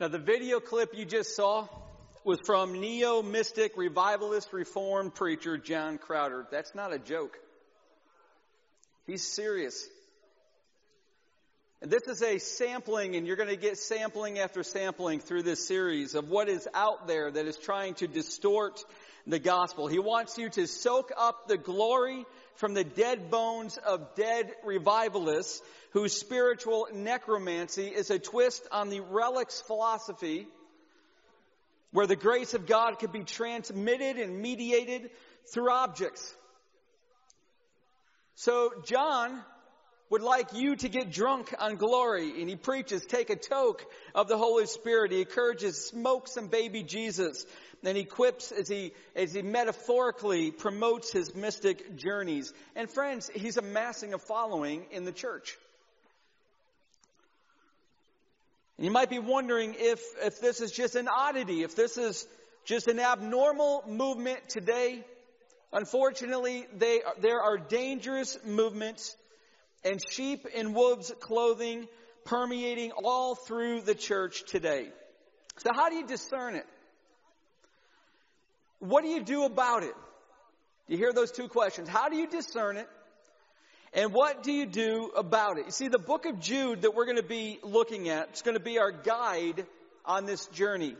Now, the video clip you just saw was from neo mystic revivalist reformed preacher John Crowder. That's not a joke. He's serious. And this is a sampling, and you're going to get sampling after sampling through this series of what is out there that is trying to distort the gospel. He wants you to soak up the glory from the dead bones of dead revivalists whose spiritual necromancy is a twist on the relics philosophy where the grace of God could be transmitted and mediated through objects. So John would like you to get drunk on glory and he preaches, take a toke of the Holy Spirit. He encourages, smoke some baby Jesus. Then he quips as he, as he metaphorically promotes his mystic journeys. And friends, he's amassing a following in the church. And you might be wondering if, if this is just an oddity, if this is just an abnormal movement today. Unfortunately, they, there are dangerous movements and sheep in wolves' clothing permeating all through the church today. So how do you discern it? What do you do about it? You hear those two questions. How do you discern it? And what do you do about it? You see, the book of Jude that we're going to be looking at, it's going to be our guide on this journey.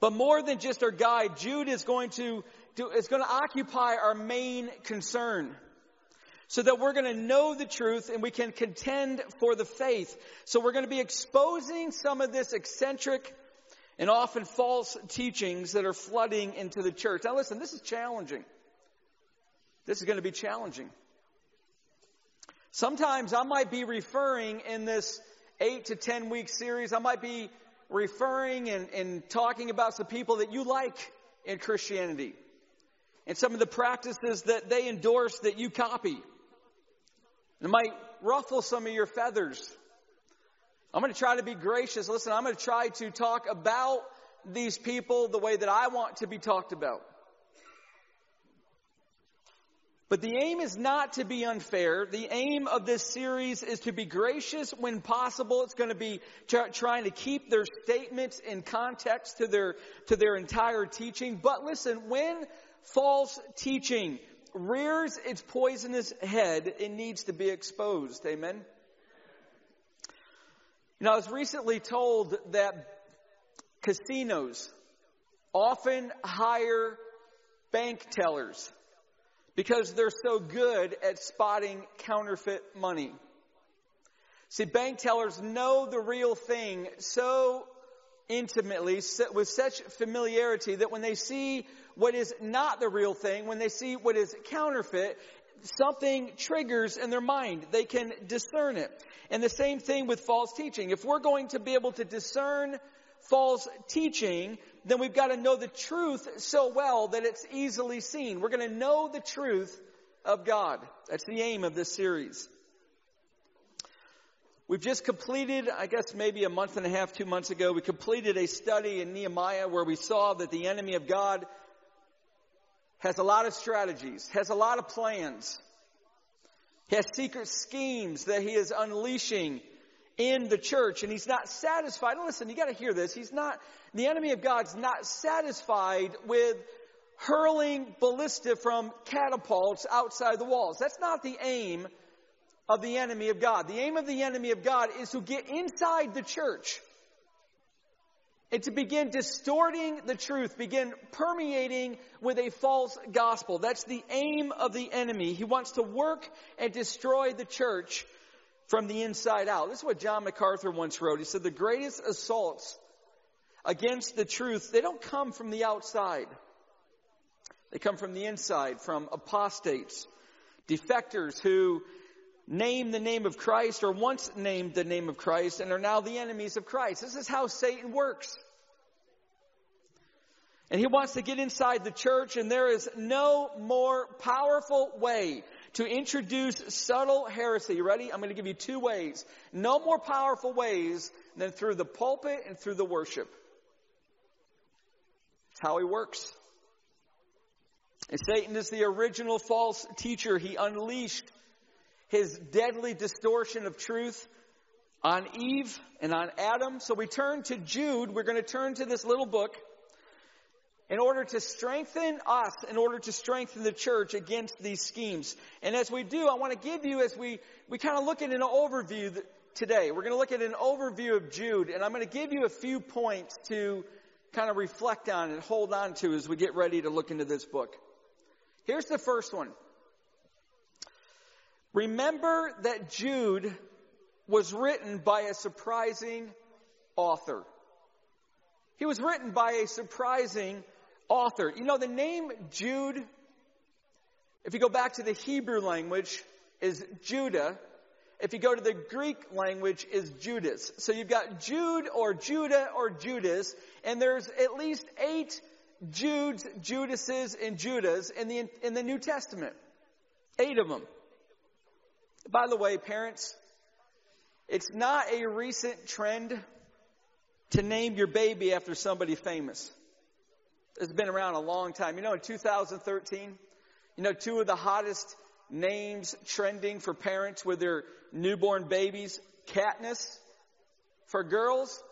But more than just our guide, Jude is going to do, is going to occupy our main concern so that we're going to know the truth and we can contend for the faith. So we're going to be exposing some of this eccentric and often false teachings that are flooding into the church. Now listen, this is challenging. This is going to be challenging. Sometimes I might be referring in this eight to ten week series, I might be referring and, and talking about some people that you like in Christianity and some of the practices that they endorse that you copy. It might ruffle some of your feathers. I'm going to try to be gracious. Listen, I'm going to try to talk about these people the way that I want to be talked about. But the aim is not to be unfair. The aim of this series is to be gracious when possible. It's going to be trying to keep their statements in context to their, to their entire teaching. But listen, when false teaching rears its poisonous head, it needs to be exposed. Amen? You know, I was recently told that casinos often hire bank tellers because they're so good at spotting counterfeit money. See, bank tellers know the real thing so intimately, with such familiarity, that when they see what is not the real thing, when they see what is counterfeit, something triggers in their mind. They can discern it. And the same thing with false teaching. If we're going to be able to discern false teaching, then we've got to know the truth so well that it's easily seen. We're going to know the truth of God. That's the aim of this series. We've just completed, I guess maybe a month and a half, two months ago, we completed a study in Nehemiah where we saw that the enemy of God has a lot of strategies, has a lot of plans, has secret schemes that he is unleashing in the church, and he's not satisfied. Listen, you got to hear this. He's not, the enemy of God's not satisfied with hurling ballista from catapults outside the walls. That's not the aim of the enemy of God. The aim of the enemy of God is to get inside the church and to begin distorting the truth, begin permeating with a false gospel. That's the aim of the enemy. He wants to work and destroy the church from the inside out. This is what John MacArthur once wrote. He said, the greatest assaults against the truth, they don't come from the outside. They come from the inside, from apostates, defectors who name the name of Christ or once named the name of Christ and are now the enemies of Christ. This is how Satan works. And he wants to get inside the church and there is no more powerful way to introduce subtle heresy. You ready? I'm going to give you two ways. No more powerful ways than through the pulpit and through the worship. It's how he works. And Satan is the original false teacher. He unleashed his deadly distortion of truth on Eve and on Adam. So we turn to Jude. We're going to turn to this little book in order to strengthen us, in order to strengthen the church against these schemes. And as we do, I want to give you, as we, we kind of look at an overview today, we're going to look at an overview of Jude, and I'm going to give you a few points to kind of reflect on and hold on to as we get ready to look into this book. Here's the first one. Remember that Jude was written by a surprising author. He was written by a surprising author. You know, the name Jude, if you go back to the Hebrew language, is Judah. If you go to the Greek language, is Judas. So you've got Jude or Judah or Judas, and there's at least eight Judes, Judases, and Judas in the, in the New Testament. Eight of them. By the way, parents, it's not a recent trend to name your baby after somebody famous. It's been around a long time. You know, in 2013, you know, two of the hottest names trending for parents with their newborn babies, Katniss for girls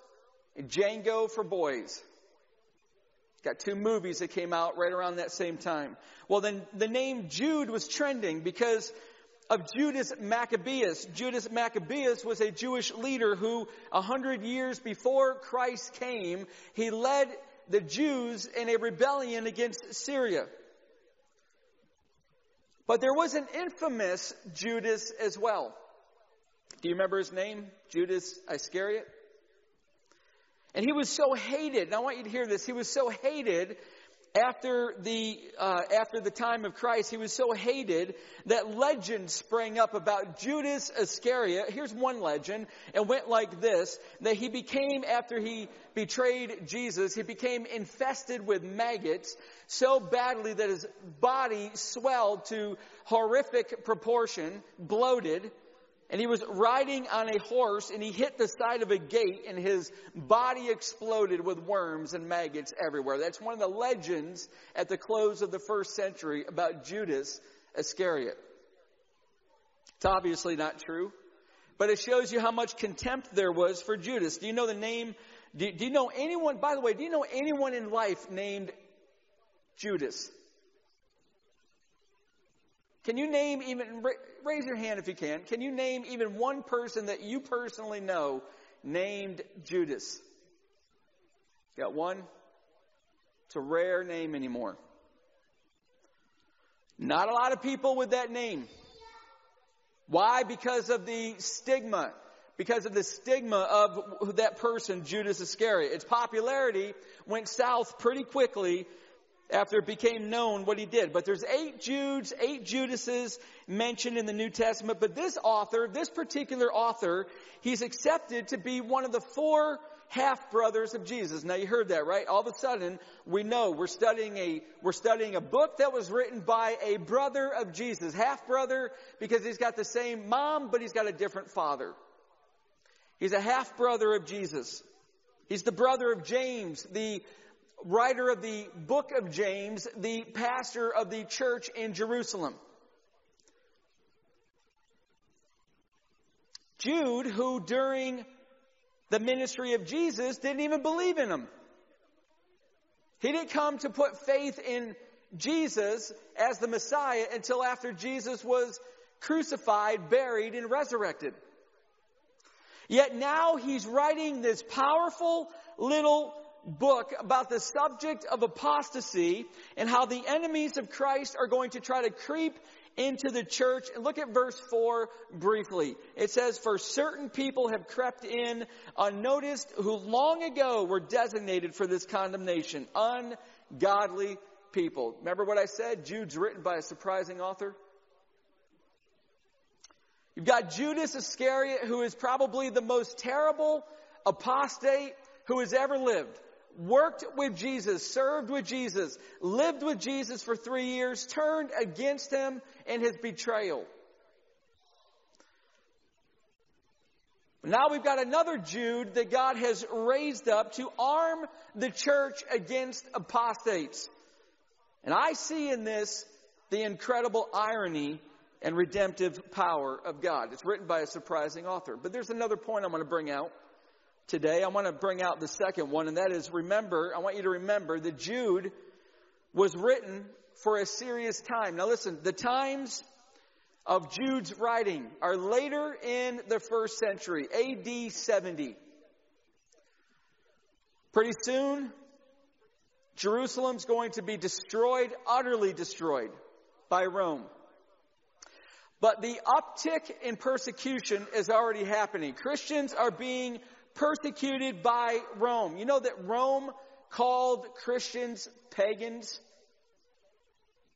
and Django for boys. Got two movies that came out right around that same time. Well, then the name Jude was trending because of Judas Maccabeus. Judas Maccabeus was a Jewish leader who, a hundred years before Christ came, he led the Jews in a rebellion against Syria. But there was an infamous Judas as well. Do you remember his name? Judas Iscariot? And he was so hated, and I want you to hear this, he was so hated after the uh, after the time of Christ, he was so hated that legends sprang up about Judas Iscariot. Here's one legend, and went like this: that he became after he betrayed Jesus, he became infested with maggots so badly that his body swelled to horrific proportion, bloated. And he was riding on a horse and he hit the side of a gate and his body exploded with worms and maggots everywhere. That's one of the legends at the close of the first century about Judas Iscariot. It's obviously not true, but it shows you how much contempt there was for Judas. Do you know the name? Do, do you know anyone, by the way, do you know anyone in life named Judas? Can you name even, raise your hand if you can, can you name even one person that you personally know named Judas? Got one? It's a rare name anymore. Not a lot of people with that name. Why? Because of the stigma. Because of the stigma of that person, Judas Iscariot. Its popularity went south pretty quickly after it became known what he did. But there's eight Judes, eight Judases mentioned in the New Testament. But this author, this particular author, he's accepted to be one of the four half brothers of Jesus. Now you heard that, right? All of a sudden, we know we're studying a, we're studying a book that was written by a brother of Jesus. Half brother because he's got the same mom, but he's got a different father. He's a half brother of Jesus. He's the brother of James, the writer of the book of James, the pastor of the church in Jerusalem. Jude, who during the ministry of Jesus didn't even believe in him. He didn't come to put faith in Jesus as the Messiah until after Jesus was crucified, buried, and resurrected. Yet now he's writing this powerful little book about the subject of apostasy and how the enemies of Christ are going to try to creep into the church. And look at verse 4 briefly. It says, For certain people have crept in unnoticed who long ago were designated for this condemnation. Ungodly people. Remember what I said? Jude's written by a surprising author. You've got Judas Iscariot, who is probably the most terrible apostate who has ever lived worked with Jesus, served with Jesus, lived with Jesus for three years, turned against him in his betrayal. Now we've got another Jude that God has raised up to arm the church against apostates. And I see in this the incredible irony and redemptive power of God. It's written by a surprising author. But there's another point I want to bring out today. I want to bring out the second one, and that is remember, I want you to remember that Jude was written for a serious time. Now listen, the times of Jude's writing are later in the first century, AD 70. Pretty soon, Jerusalem's going to be destroyed, utterly destroyed by Rome. But the uptick in persecution is already happening. Christians are being persecuted by Rome. You know that Rome called Christians pagans?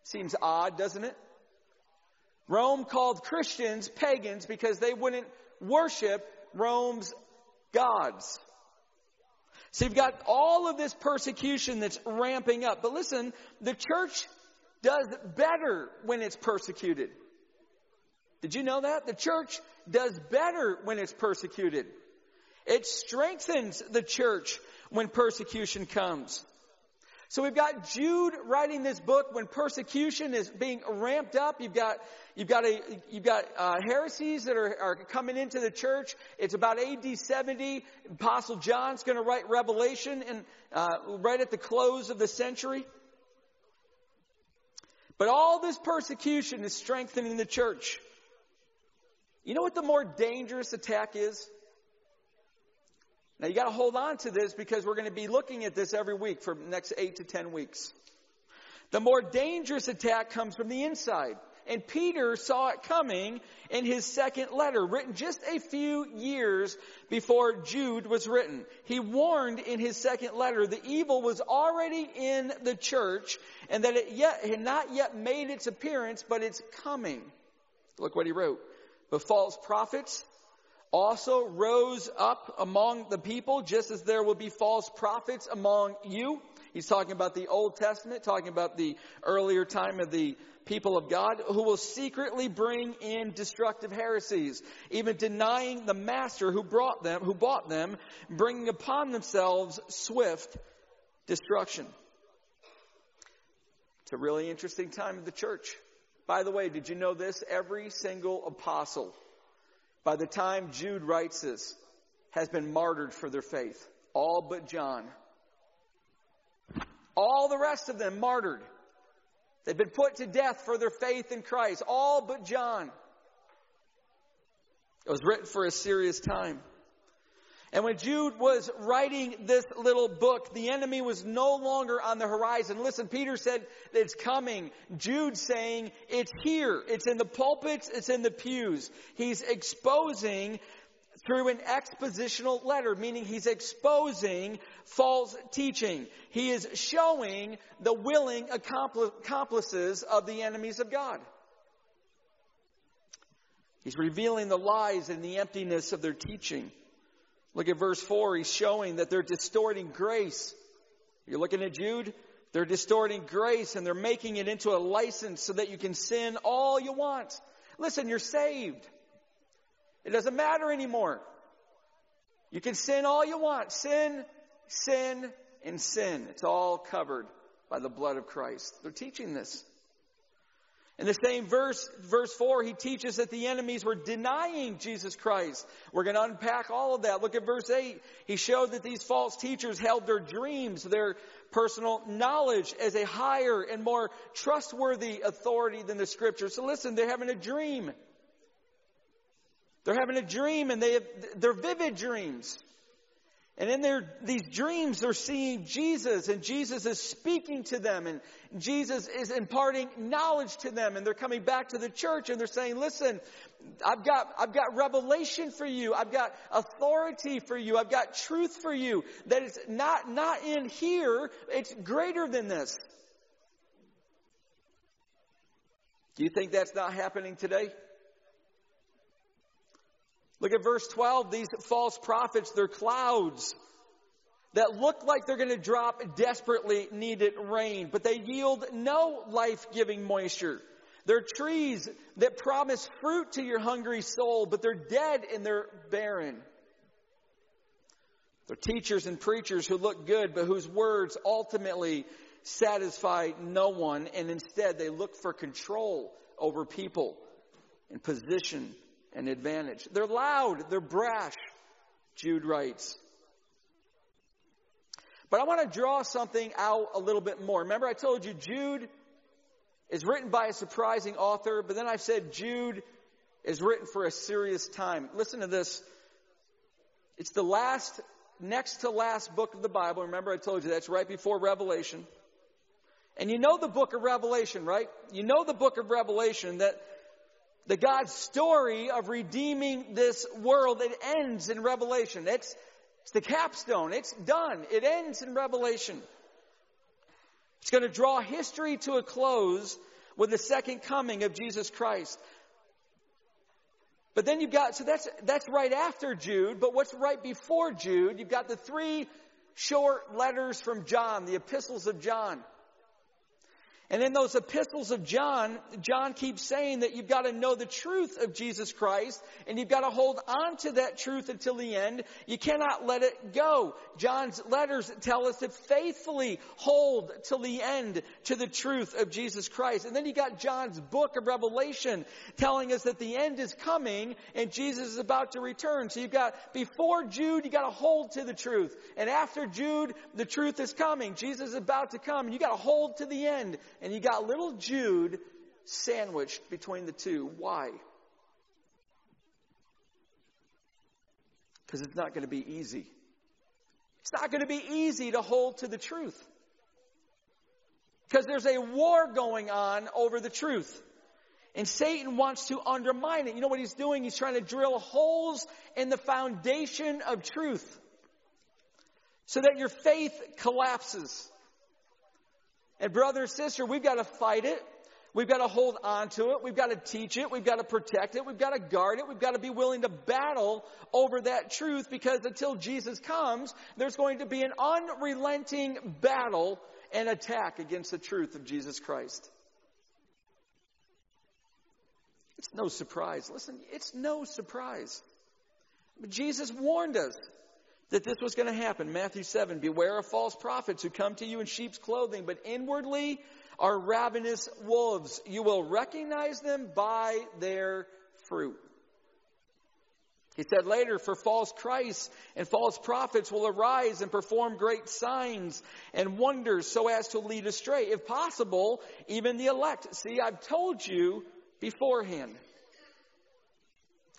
Seems odd, doesn't it? Rome called Christians pagans because they wouldn't worship Rome's gods. So you've got all of this persecution that's ramping up. But listen, the church does better when it's persecuted. Did you know that? The church does better when it's persecuted. It strengthens the church when persecution comes. So we've got Jude writing this book when persecution is being ramped up. You've got you've got a you've got uh, heresies that are, are coming into the church. It's about A.D. 70. Apostle John's going to write Revelation and uh, right at the close of the century. But all this persecution is strengthening the church. You know what the more dangerous attack is? Now you got to hold on to this because we're going to be looking at this every week for the next eight to ten weeks. The more dangerous attack comes from the inside. And Peter saw it coming in his second letter, written just a few years before Jude was written. He warned in his second letter the evil was already in the church and that it yet, had not yet made its appearance, but it's coming. Look what he wrote. But false prophets also rose up among the people, just as there will be false prophets among you. He's talking about the Old Testament, talking about the earlier time of the people of God, who will secretly bring in destructive heresies, even denying the master who brought them, who bought them, bringing upon themselves swift destruction. It's a really interesting time of the church. By the way, did you know this? Every single apostle by the time Jude writes this, has been martyred for their faith. All but John. All the rest of them martyred. They've been put to death for their faith in Christ. All but John. It was written for a serious time. And when Jude was writing this little book, the enemy was no longer on the horizon. Listen, Peter said it's coming. Jude saying it's here. It's in the pulpits. It's in the pews. He's exposing through an expositional letter, meaning he's exposing false teaching. He is showing the willing accomplices of the enemies of God. He's revealing the lies and the emptiness of their teaching. Look at verse 4. He's showing that they're distorting grace. You're looking at Jude? They're distorting grace and they're making it into a license so that you can sin all you want. Listen, you're saved. It doesn't matter anymore. You can sin all you want. Sin, sin, and sin. It's all covered by the blood of Christ. They're teaching this. In the same verse, verse 4, he teaches that the enemies were denying Jesus Christ. We're going to unpack all of that. Look at verse 8. He showed that these false teachers held their dreams, their personal knowledge as a higher and more trustworthy authority than the scripture. So listen, they're having a dream. They're having a dream and they have, they're vivid dreams. And in their, these dreams, they're seeing Jesus and Jesus is speaking to them and Jesus is imparting knowledge to them and they're coming back to the church and they're saying, listen, I've got, I've got revelation for you. I've got authority for you. I've got truth for you that is not, not in here. It's greater than this. Do you think that's not happening today? Look at verse 12. These false prophets, they're clouds that look like they're going to drop desperately needed rain, but they yield no life-giving moisture. They're trees that promise fruit to your hungry soul, but they're dead and they're barren. They're teachers and preachers who look good, but whose words ultimately satisfy no one, and instead they look for control over people and position and advantage. They're loud, they're brash, Jude writes. But I want to draw something out a little bit more. Remember, I told you Jude is written by a surprising author, but then I said Jude is written for a serious time. Listen to this. It's the last, next to last book of the Bible. Remember, I told you that's right before Revelation. And you know the book of Revelation, right? You know the book of Revelation that the God's story of redeeming this world, it ends in Revelation. It's, it's the capstone. It's done. It ends in Revelation. It's going to draw history to a close with the second coming of Jesus Christ. But then you've got, so that's, that's right after Jude, but what's right before Jude? You've got the three short letters from John, the epistles of John. And in those epistles of John, John keeps saying that you've got to know the truth of Jesus Christ and you've got to hold on to that truth until the end. You cannot let it go. John's letters tell us to faithfully hold till the end to the truth of Jesus Christ. And then you got John's book of Revelation telling us that the end is coming and Jesus is about to return. So you've got before Jude, you got to hold to the truth. And after Jude, the truth is coming. Jesus is about to come and you got to hold to the end and you got little Jude sandwiched between the two. Why? Because it's not going to be easy. It's not going to be easy to hold to the truth. Because there's a war going on over the truth. And Satan wants to undermine it. You know what he's doing? He's trying to drill holes in the foundation of truth so that your faith collapses. And brother and sister, we've got to fight it. We've got to hold on to it. We've got to teach it. We've got to protect it. We've got to guard it. We've got to be willing to battle over that truth because until Jesus comes, there's going to be an unrelenting battle and attack against the truth of Jesus Christ. It's no surprise. Listen, it's no surprise. But Jesus warned us that this was going to happen. Matthew 7, beware of false prophets who come to you in sheep's clothing, but inwardly are ravenous wolves. You will recognize them by their fruit. He said later, for false Christs and false prophets will arise and perform great signs and wonders so as to lead astray, if possible, even the elect. See, I've told you beforehand.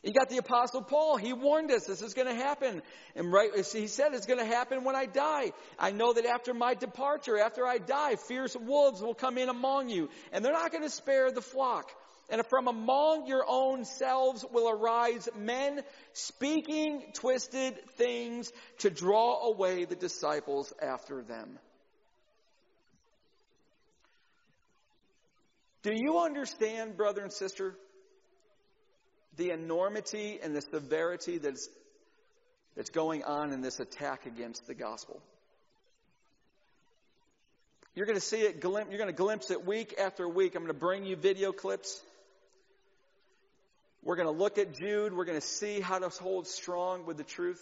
You got the apostle Paul. He warned us this is going to happen. And right, he said it's going to happen when I die. I know that after my departure, after I die, fierce wolves will come in among you and they're not going to spare the flock. And from among your own selves will arise men speaking twisted things to draw away the disciples after them. Do you understand, brother and sister, the enormity and the severity that's, that's going on in this attack against the gospel. You're going to see it, you're going to glimpse it week after week. I'm going to bring you video clips. We're going to look at Jude. We're going to see how to hold strong with the truth.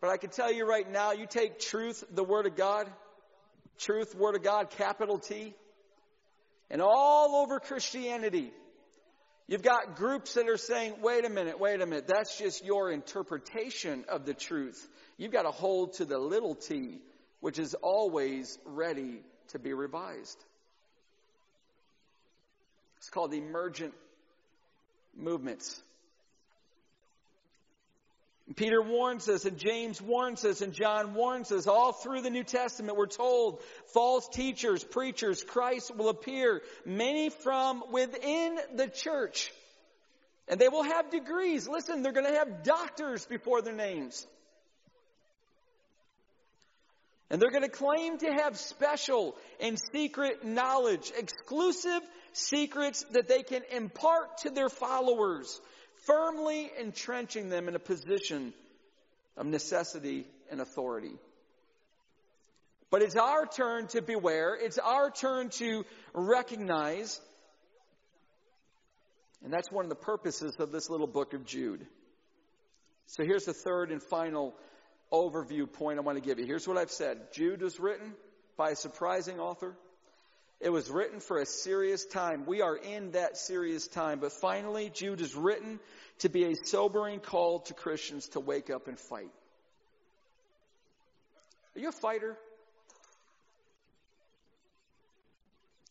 But I can tell you right now, you take truth, the Word of God, truth, Word of God, capital T, and all over Christianity, You've got groups that are saying, wait a minute, wait a minute, that's just your interpretation of the truth. You've got to hold to the little t, which is always ready to be revised. It's called emergent movements. Peter warns us, and James warns us, and John warns us. All through the New Testament, we're told false teachers, preachers, Christ will appear, many from within the church. And they will have degrees. Listen, they're going to have doctors before their names. And they're going to claim to have special and secret knowledge, exclusive secrets that they can impart to their followers firmly entrenching them in a position of necessity and authority. But it's our turn to beware. It's our turn to recognize. And that's one of the purposes of this little book of Jude. So here's the third and final overview point I want to give you. Here's what I've said Jude was written by a surprising author. It was written for a serious time. We are in that serious time. But finally, Jude is written to be a sobering call to Christians to wake up and fight. Are you a fighter?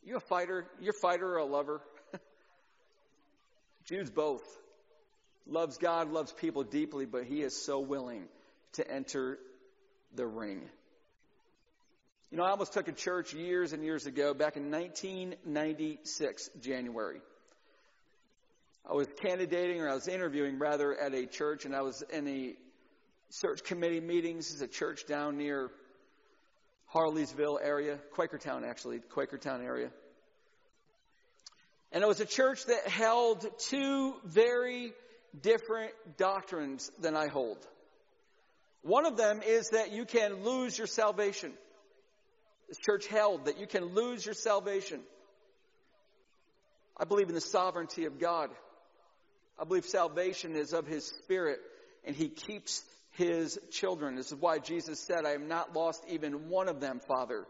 You a fighter? You're a fighter or a lover? Jude's both. Loves God, loves people deeply, but he is so willing to enter the ring. You know, I almost took a church years and years ago, back in 1996, January. I was candidating, or I was interviewing rather, at a church, and I was in a search committee meetings. It's a church down near Harleysville area, Quakertown actually, Quakertown area. And it was a church that held two very different doctrines than I hold. One of them is that you can lose your salvation. This church held that you can lose your salvation. I believe in the sovereignty of God. I believe salvation is of His Spirit and He keeps His children. This is why Jesus said, I have not lost even one of them, Father.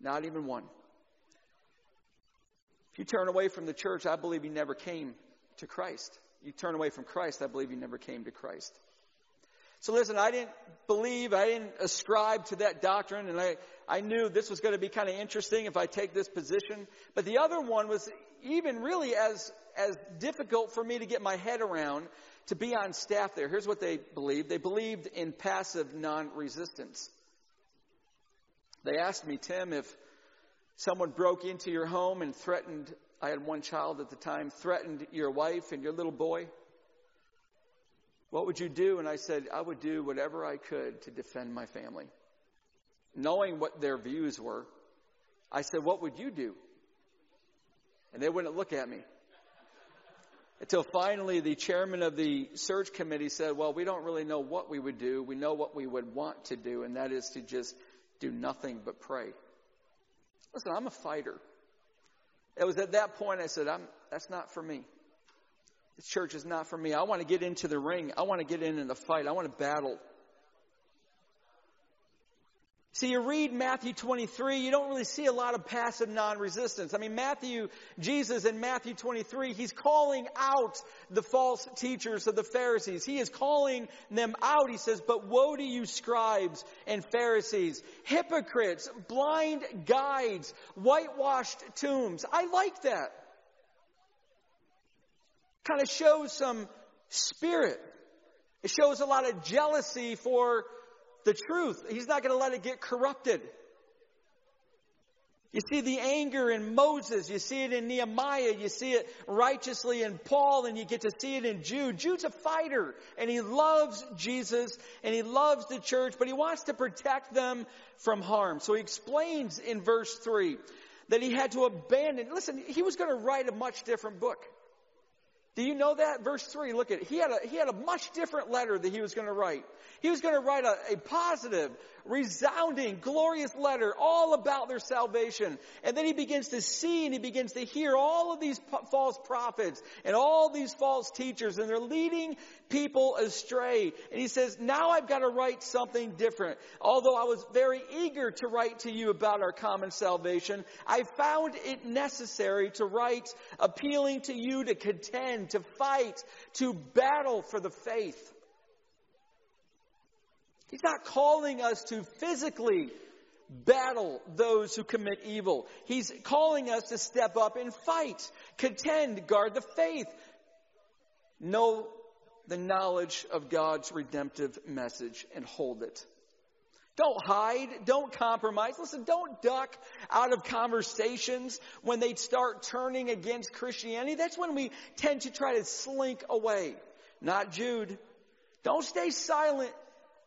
Not even one. If you turn away from the church, I believe you never came to Christ. You turn away from Christ, I believe you never came to Christ. So listen, I didn't believe, I didn't ascribe to that doctrine, and I, I knew this was going to be kind of interesting if I take this position. But the other one was even really as, as difficult for me to get my head around to be on staff there. Here's what they believed. They believed in passive non-resistance. They asked me, Tim, if someone broke into your home and threatened, I had one child at the time, threatened your wife and your little boy, what would you do? And I said, I would do whatever I could to defend my family. Knowing what their views were, I said, What would you do? And they wouldn't look at me. Until finally the chairman of the search committee said, Well, we don't really know what we would do. We know what we would want to do, and that is to just do nothing but pray. Listen, I'm a fighter. It was at that point I said, I'm, That's not for me. This church is not for me. I want to get into the ring. I want to get in in the fight. I want to battle. See, you read Matthew 23, you don't really see a lot of passive non-resistance. I mean, Matthew, Jesus in Matthew 23, he's calling out the false teachers of the Pharisees. He is calling them out. He says, but woe to you scribes and Pharisees, hypocrites, blind guides, whitewashed tombs. I like that kind of shows some spirit. It shows a lot of jealousy for the truth. He's not going to let it get corrupted. You see the anger in Moses, you see it in Nehemiah, you see it righteously in Paul, and you get to see it in Jude. Jude's a fighter, and he loves Jesus, and he loves the church, but he wants to protect them from harm. So he explains in verse 3 that he had to abandon, listen, he was going to write a much different book. Do you know that? Verse 3, look at it. He had a, he had a much different letter that he was going to write. He was going to write a, a positive, resounding, glorious letter all about their salvation. And then he begins to see and he begins to hear all of these false prophets and all these false teachers and they're leading people astray. And he says, now I've got to write something different. Although I was very eager to write to you about our common salvation, I found it necessary to write appealing to you to contend, to fight, to battle for the faith. He's not calling us to physically battle those who commit evil. He's calling us to step up and fight, contend, guard the faith, know the knowledge of God's redemptive message and hold it. Don't hide. Don't compromise. Listen, don't duck out of conversations when they start turning against Christianity. That's when we tend to try to slink away. Not Jude. Don't stay silent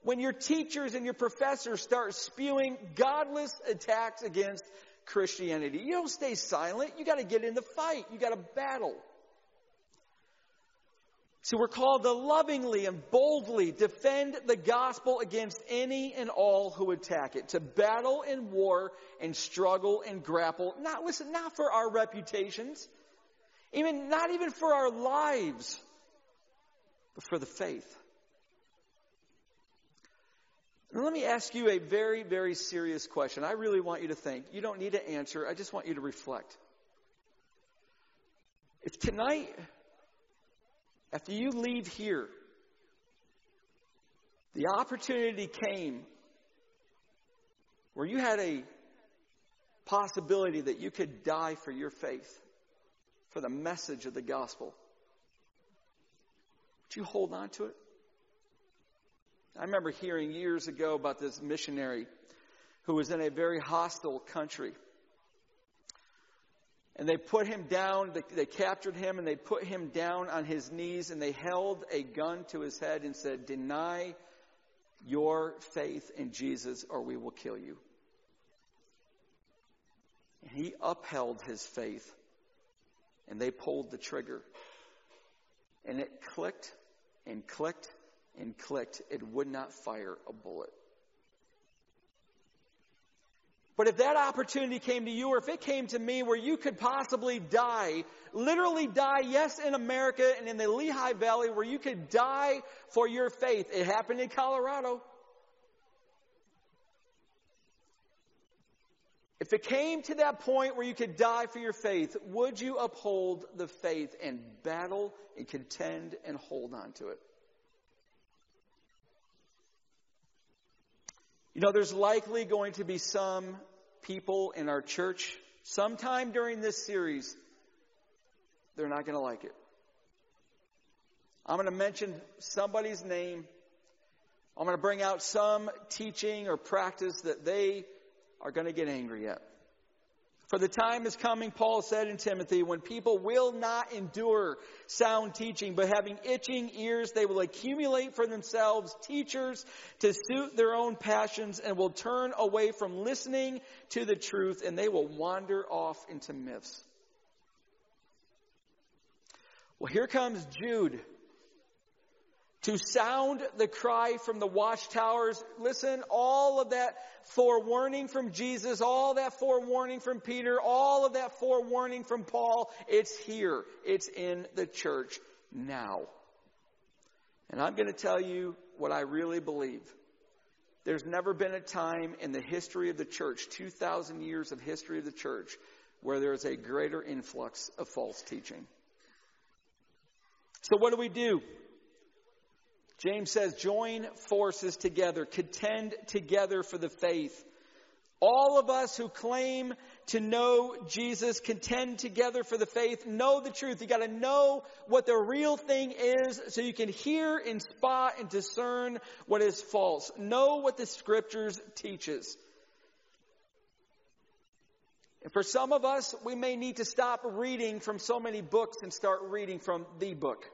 when your teachers and your professors start spewing godless attacks against Christianity. You don't stay silent. You got to get in the fight. You got to battle. So we're called to lovingly and boldly defend the gospel against any and all who attack it. To battle in war and struggle and grapple. Not, listen, not for our reputations. Even, not even for our lives. But for the faith. And let me ask you a very, very serious question. I really want you to think. You don't need to answer. I just want you to reflect. If tonight, after you leave here, the opportunity came where you had a possibility that you could die for your faith, for the message of the gospel, would you hold on to it? I remember hearing years ago about this missionary who was in a very hostile country. And they put him down, they, captured him, and they put him down on his knees, and they held a gun to his head and said, Deny your faith in Jesus, or we will kill you. And he upheld his faith, and they pulled the trigger. And it clicked and clicked and clicked, it would not fire a bullet. But if that opportunity came to you, or if it came to me where you could possibly die, literally die, yes, in America and in the Lehigh Valley, where you could die for your faith, it happened in Colorado. If it came to that point where you could die for your faith, would you uphold the faith and battle and contend and hold on to it? You know, there's likely going to be some people in our church sometime during this series, they're not going to like it. I'm going to mention somebody's name. I'm going to bring out some teaching or practice that they are going to get angry at. For the time is coming, Paul said in Timothy, when people will not endure sound teaching, but having itching ears, they will accumulate for themselves teachers to suit their own passions and will turn away from listening to the truth and they will wander off into myths. Well, here comes Jude to sound the cry from the watchtowers. Listen, all of that forewarning from Jesus, all that forewarning from Peter, all of that forewarning from Paul, it's here. It's in the church now. And I'm going to tell you what I really believe. There's never been a time in the history of the church, 2,000 years of history of the church, where there's a greater influx of false teaching. So what do we do? James says, join forces together, contend together for the faith. All of us who claim to know Jesus contend together for the faith, know the truth. You gotta know what the real thing is so you can hear and spot and discern what is false. Know what the scriptures teaches. And for some of us, we may need to stop reading from so many books and start reading from the book.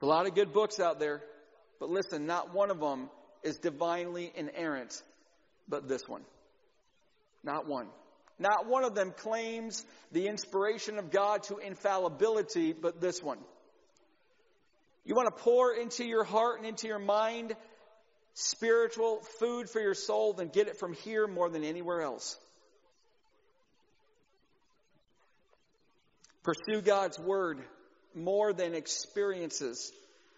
There's a lot of good books out there, but listen, not one of them is divinely inerrant, but this one. Not one. Not one of them claims the inspiration of God to infallibility, but this one. You want to pour into your heart and into your mind spiritual food for your soul, then get it from here more than anywhere else. Pursue God's Word more than experiences,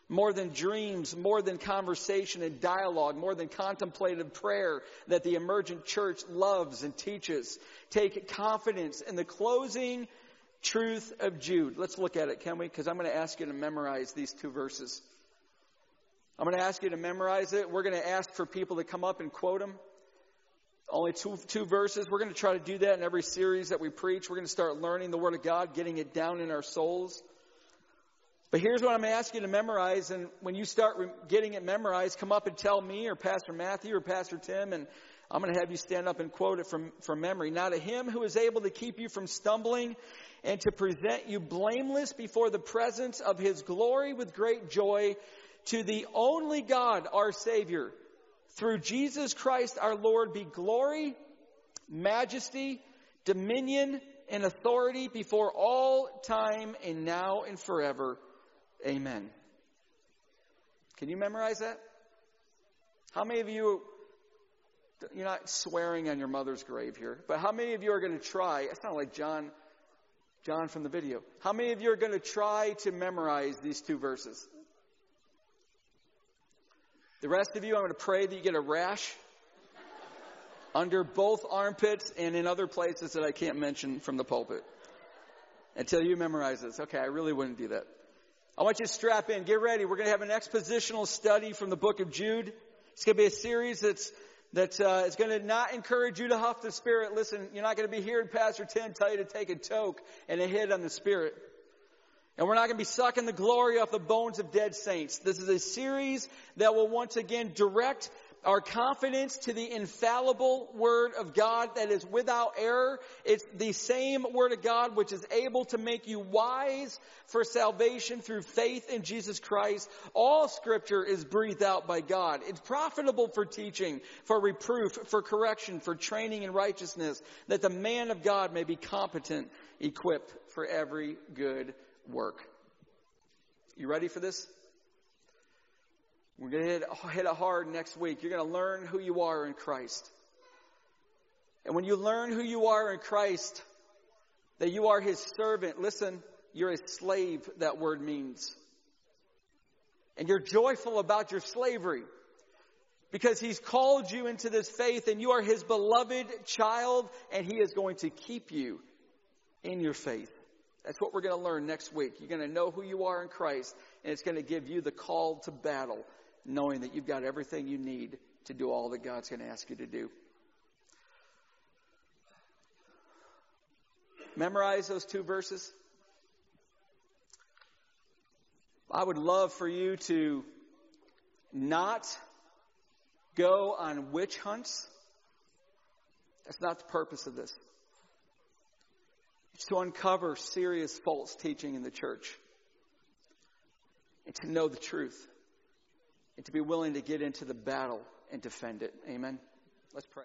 more than dreams, more than conversation and dialogue, more than contemplative prayer that the emergent church loves and teaches. Take confidence in the closing truth of Jude. Let's look at it, can we? Because I'm going to ask you to memorize these two verses. I'm going to ask you to memorize it. We're going to ask for people to come up and quote them. Only two, two verses. We're going to try to do that in every series that we preach. We're going to start learning the Word of God, getting it down in our souls. But here's what I'm asking you to memorize, and when you start getting it memorized, come up and tell me or Pastor Matthew or Pastor Tim, and I'm going to have you stand up and quote it from, from memory. Now to him who is able to keep you from stumbling and to present you blameless before the presence of his glory with great joy, to the only God, our Savior, through Jesus Christ our Lord, be glory, majesty, dominion, and authority before all time and now and forever. Amen. Can you memorize that? How many of you, you're not swearing on your mother's grave here, but how many of you are going to try? It's not like John, John from the video. How many of you are going to try to memorize these two verses? The rest of you, I'm going to pray that you get a rash under both armpits and in other places that I can't mention from the pulpit until you memorize this. Okay, I really wouldn't do that. I want you to strap in, get ready. We're going to have an expositional study from the book of Jude. It's going to be a series that's that uh, is going to not encourage you to huff the spirit. Listen, you're not going to be hearing Pastor Tim tell you to take a toke and a hit on the spirit. And we're not going to be sucking the glory off the bones of dead saints. This is a series that will once again direct our confidence to the infallible Word of God that is without error. It's the same Word of God which is able to make you wise for salvation through faith in Jesus Christ. All Scripture is breathed out by God. It's profitable for teaching, for reproof, for correction, for training in righteousness, that the man of God may be competent, equipped for every good work. You ready for this? We're going to hit, hit it hard next week. You're going to learn who you are in Christ. And when you learn who you are in Christ, that you are His servant, listen, you're a slave, that word means. And you're joyful about your slavery because He's called you into this faith and you are His beloved child and He is going to keep you in your faith. That's what we're going to learn next week. You're going to know who you are in Christ and it's going to give you the call to battle knowing that you've got everything you need to do all that God's going to ask you to do. Memorize those two verses. I would love for you to not go on witch hunts. That's not the purpose of this. It's to uncover serious false teaching in the church and to know the truth and to be willing to get into the battle and defend it. Amen. Let's pray.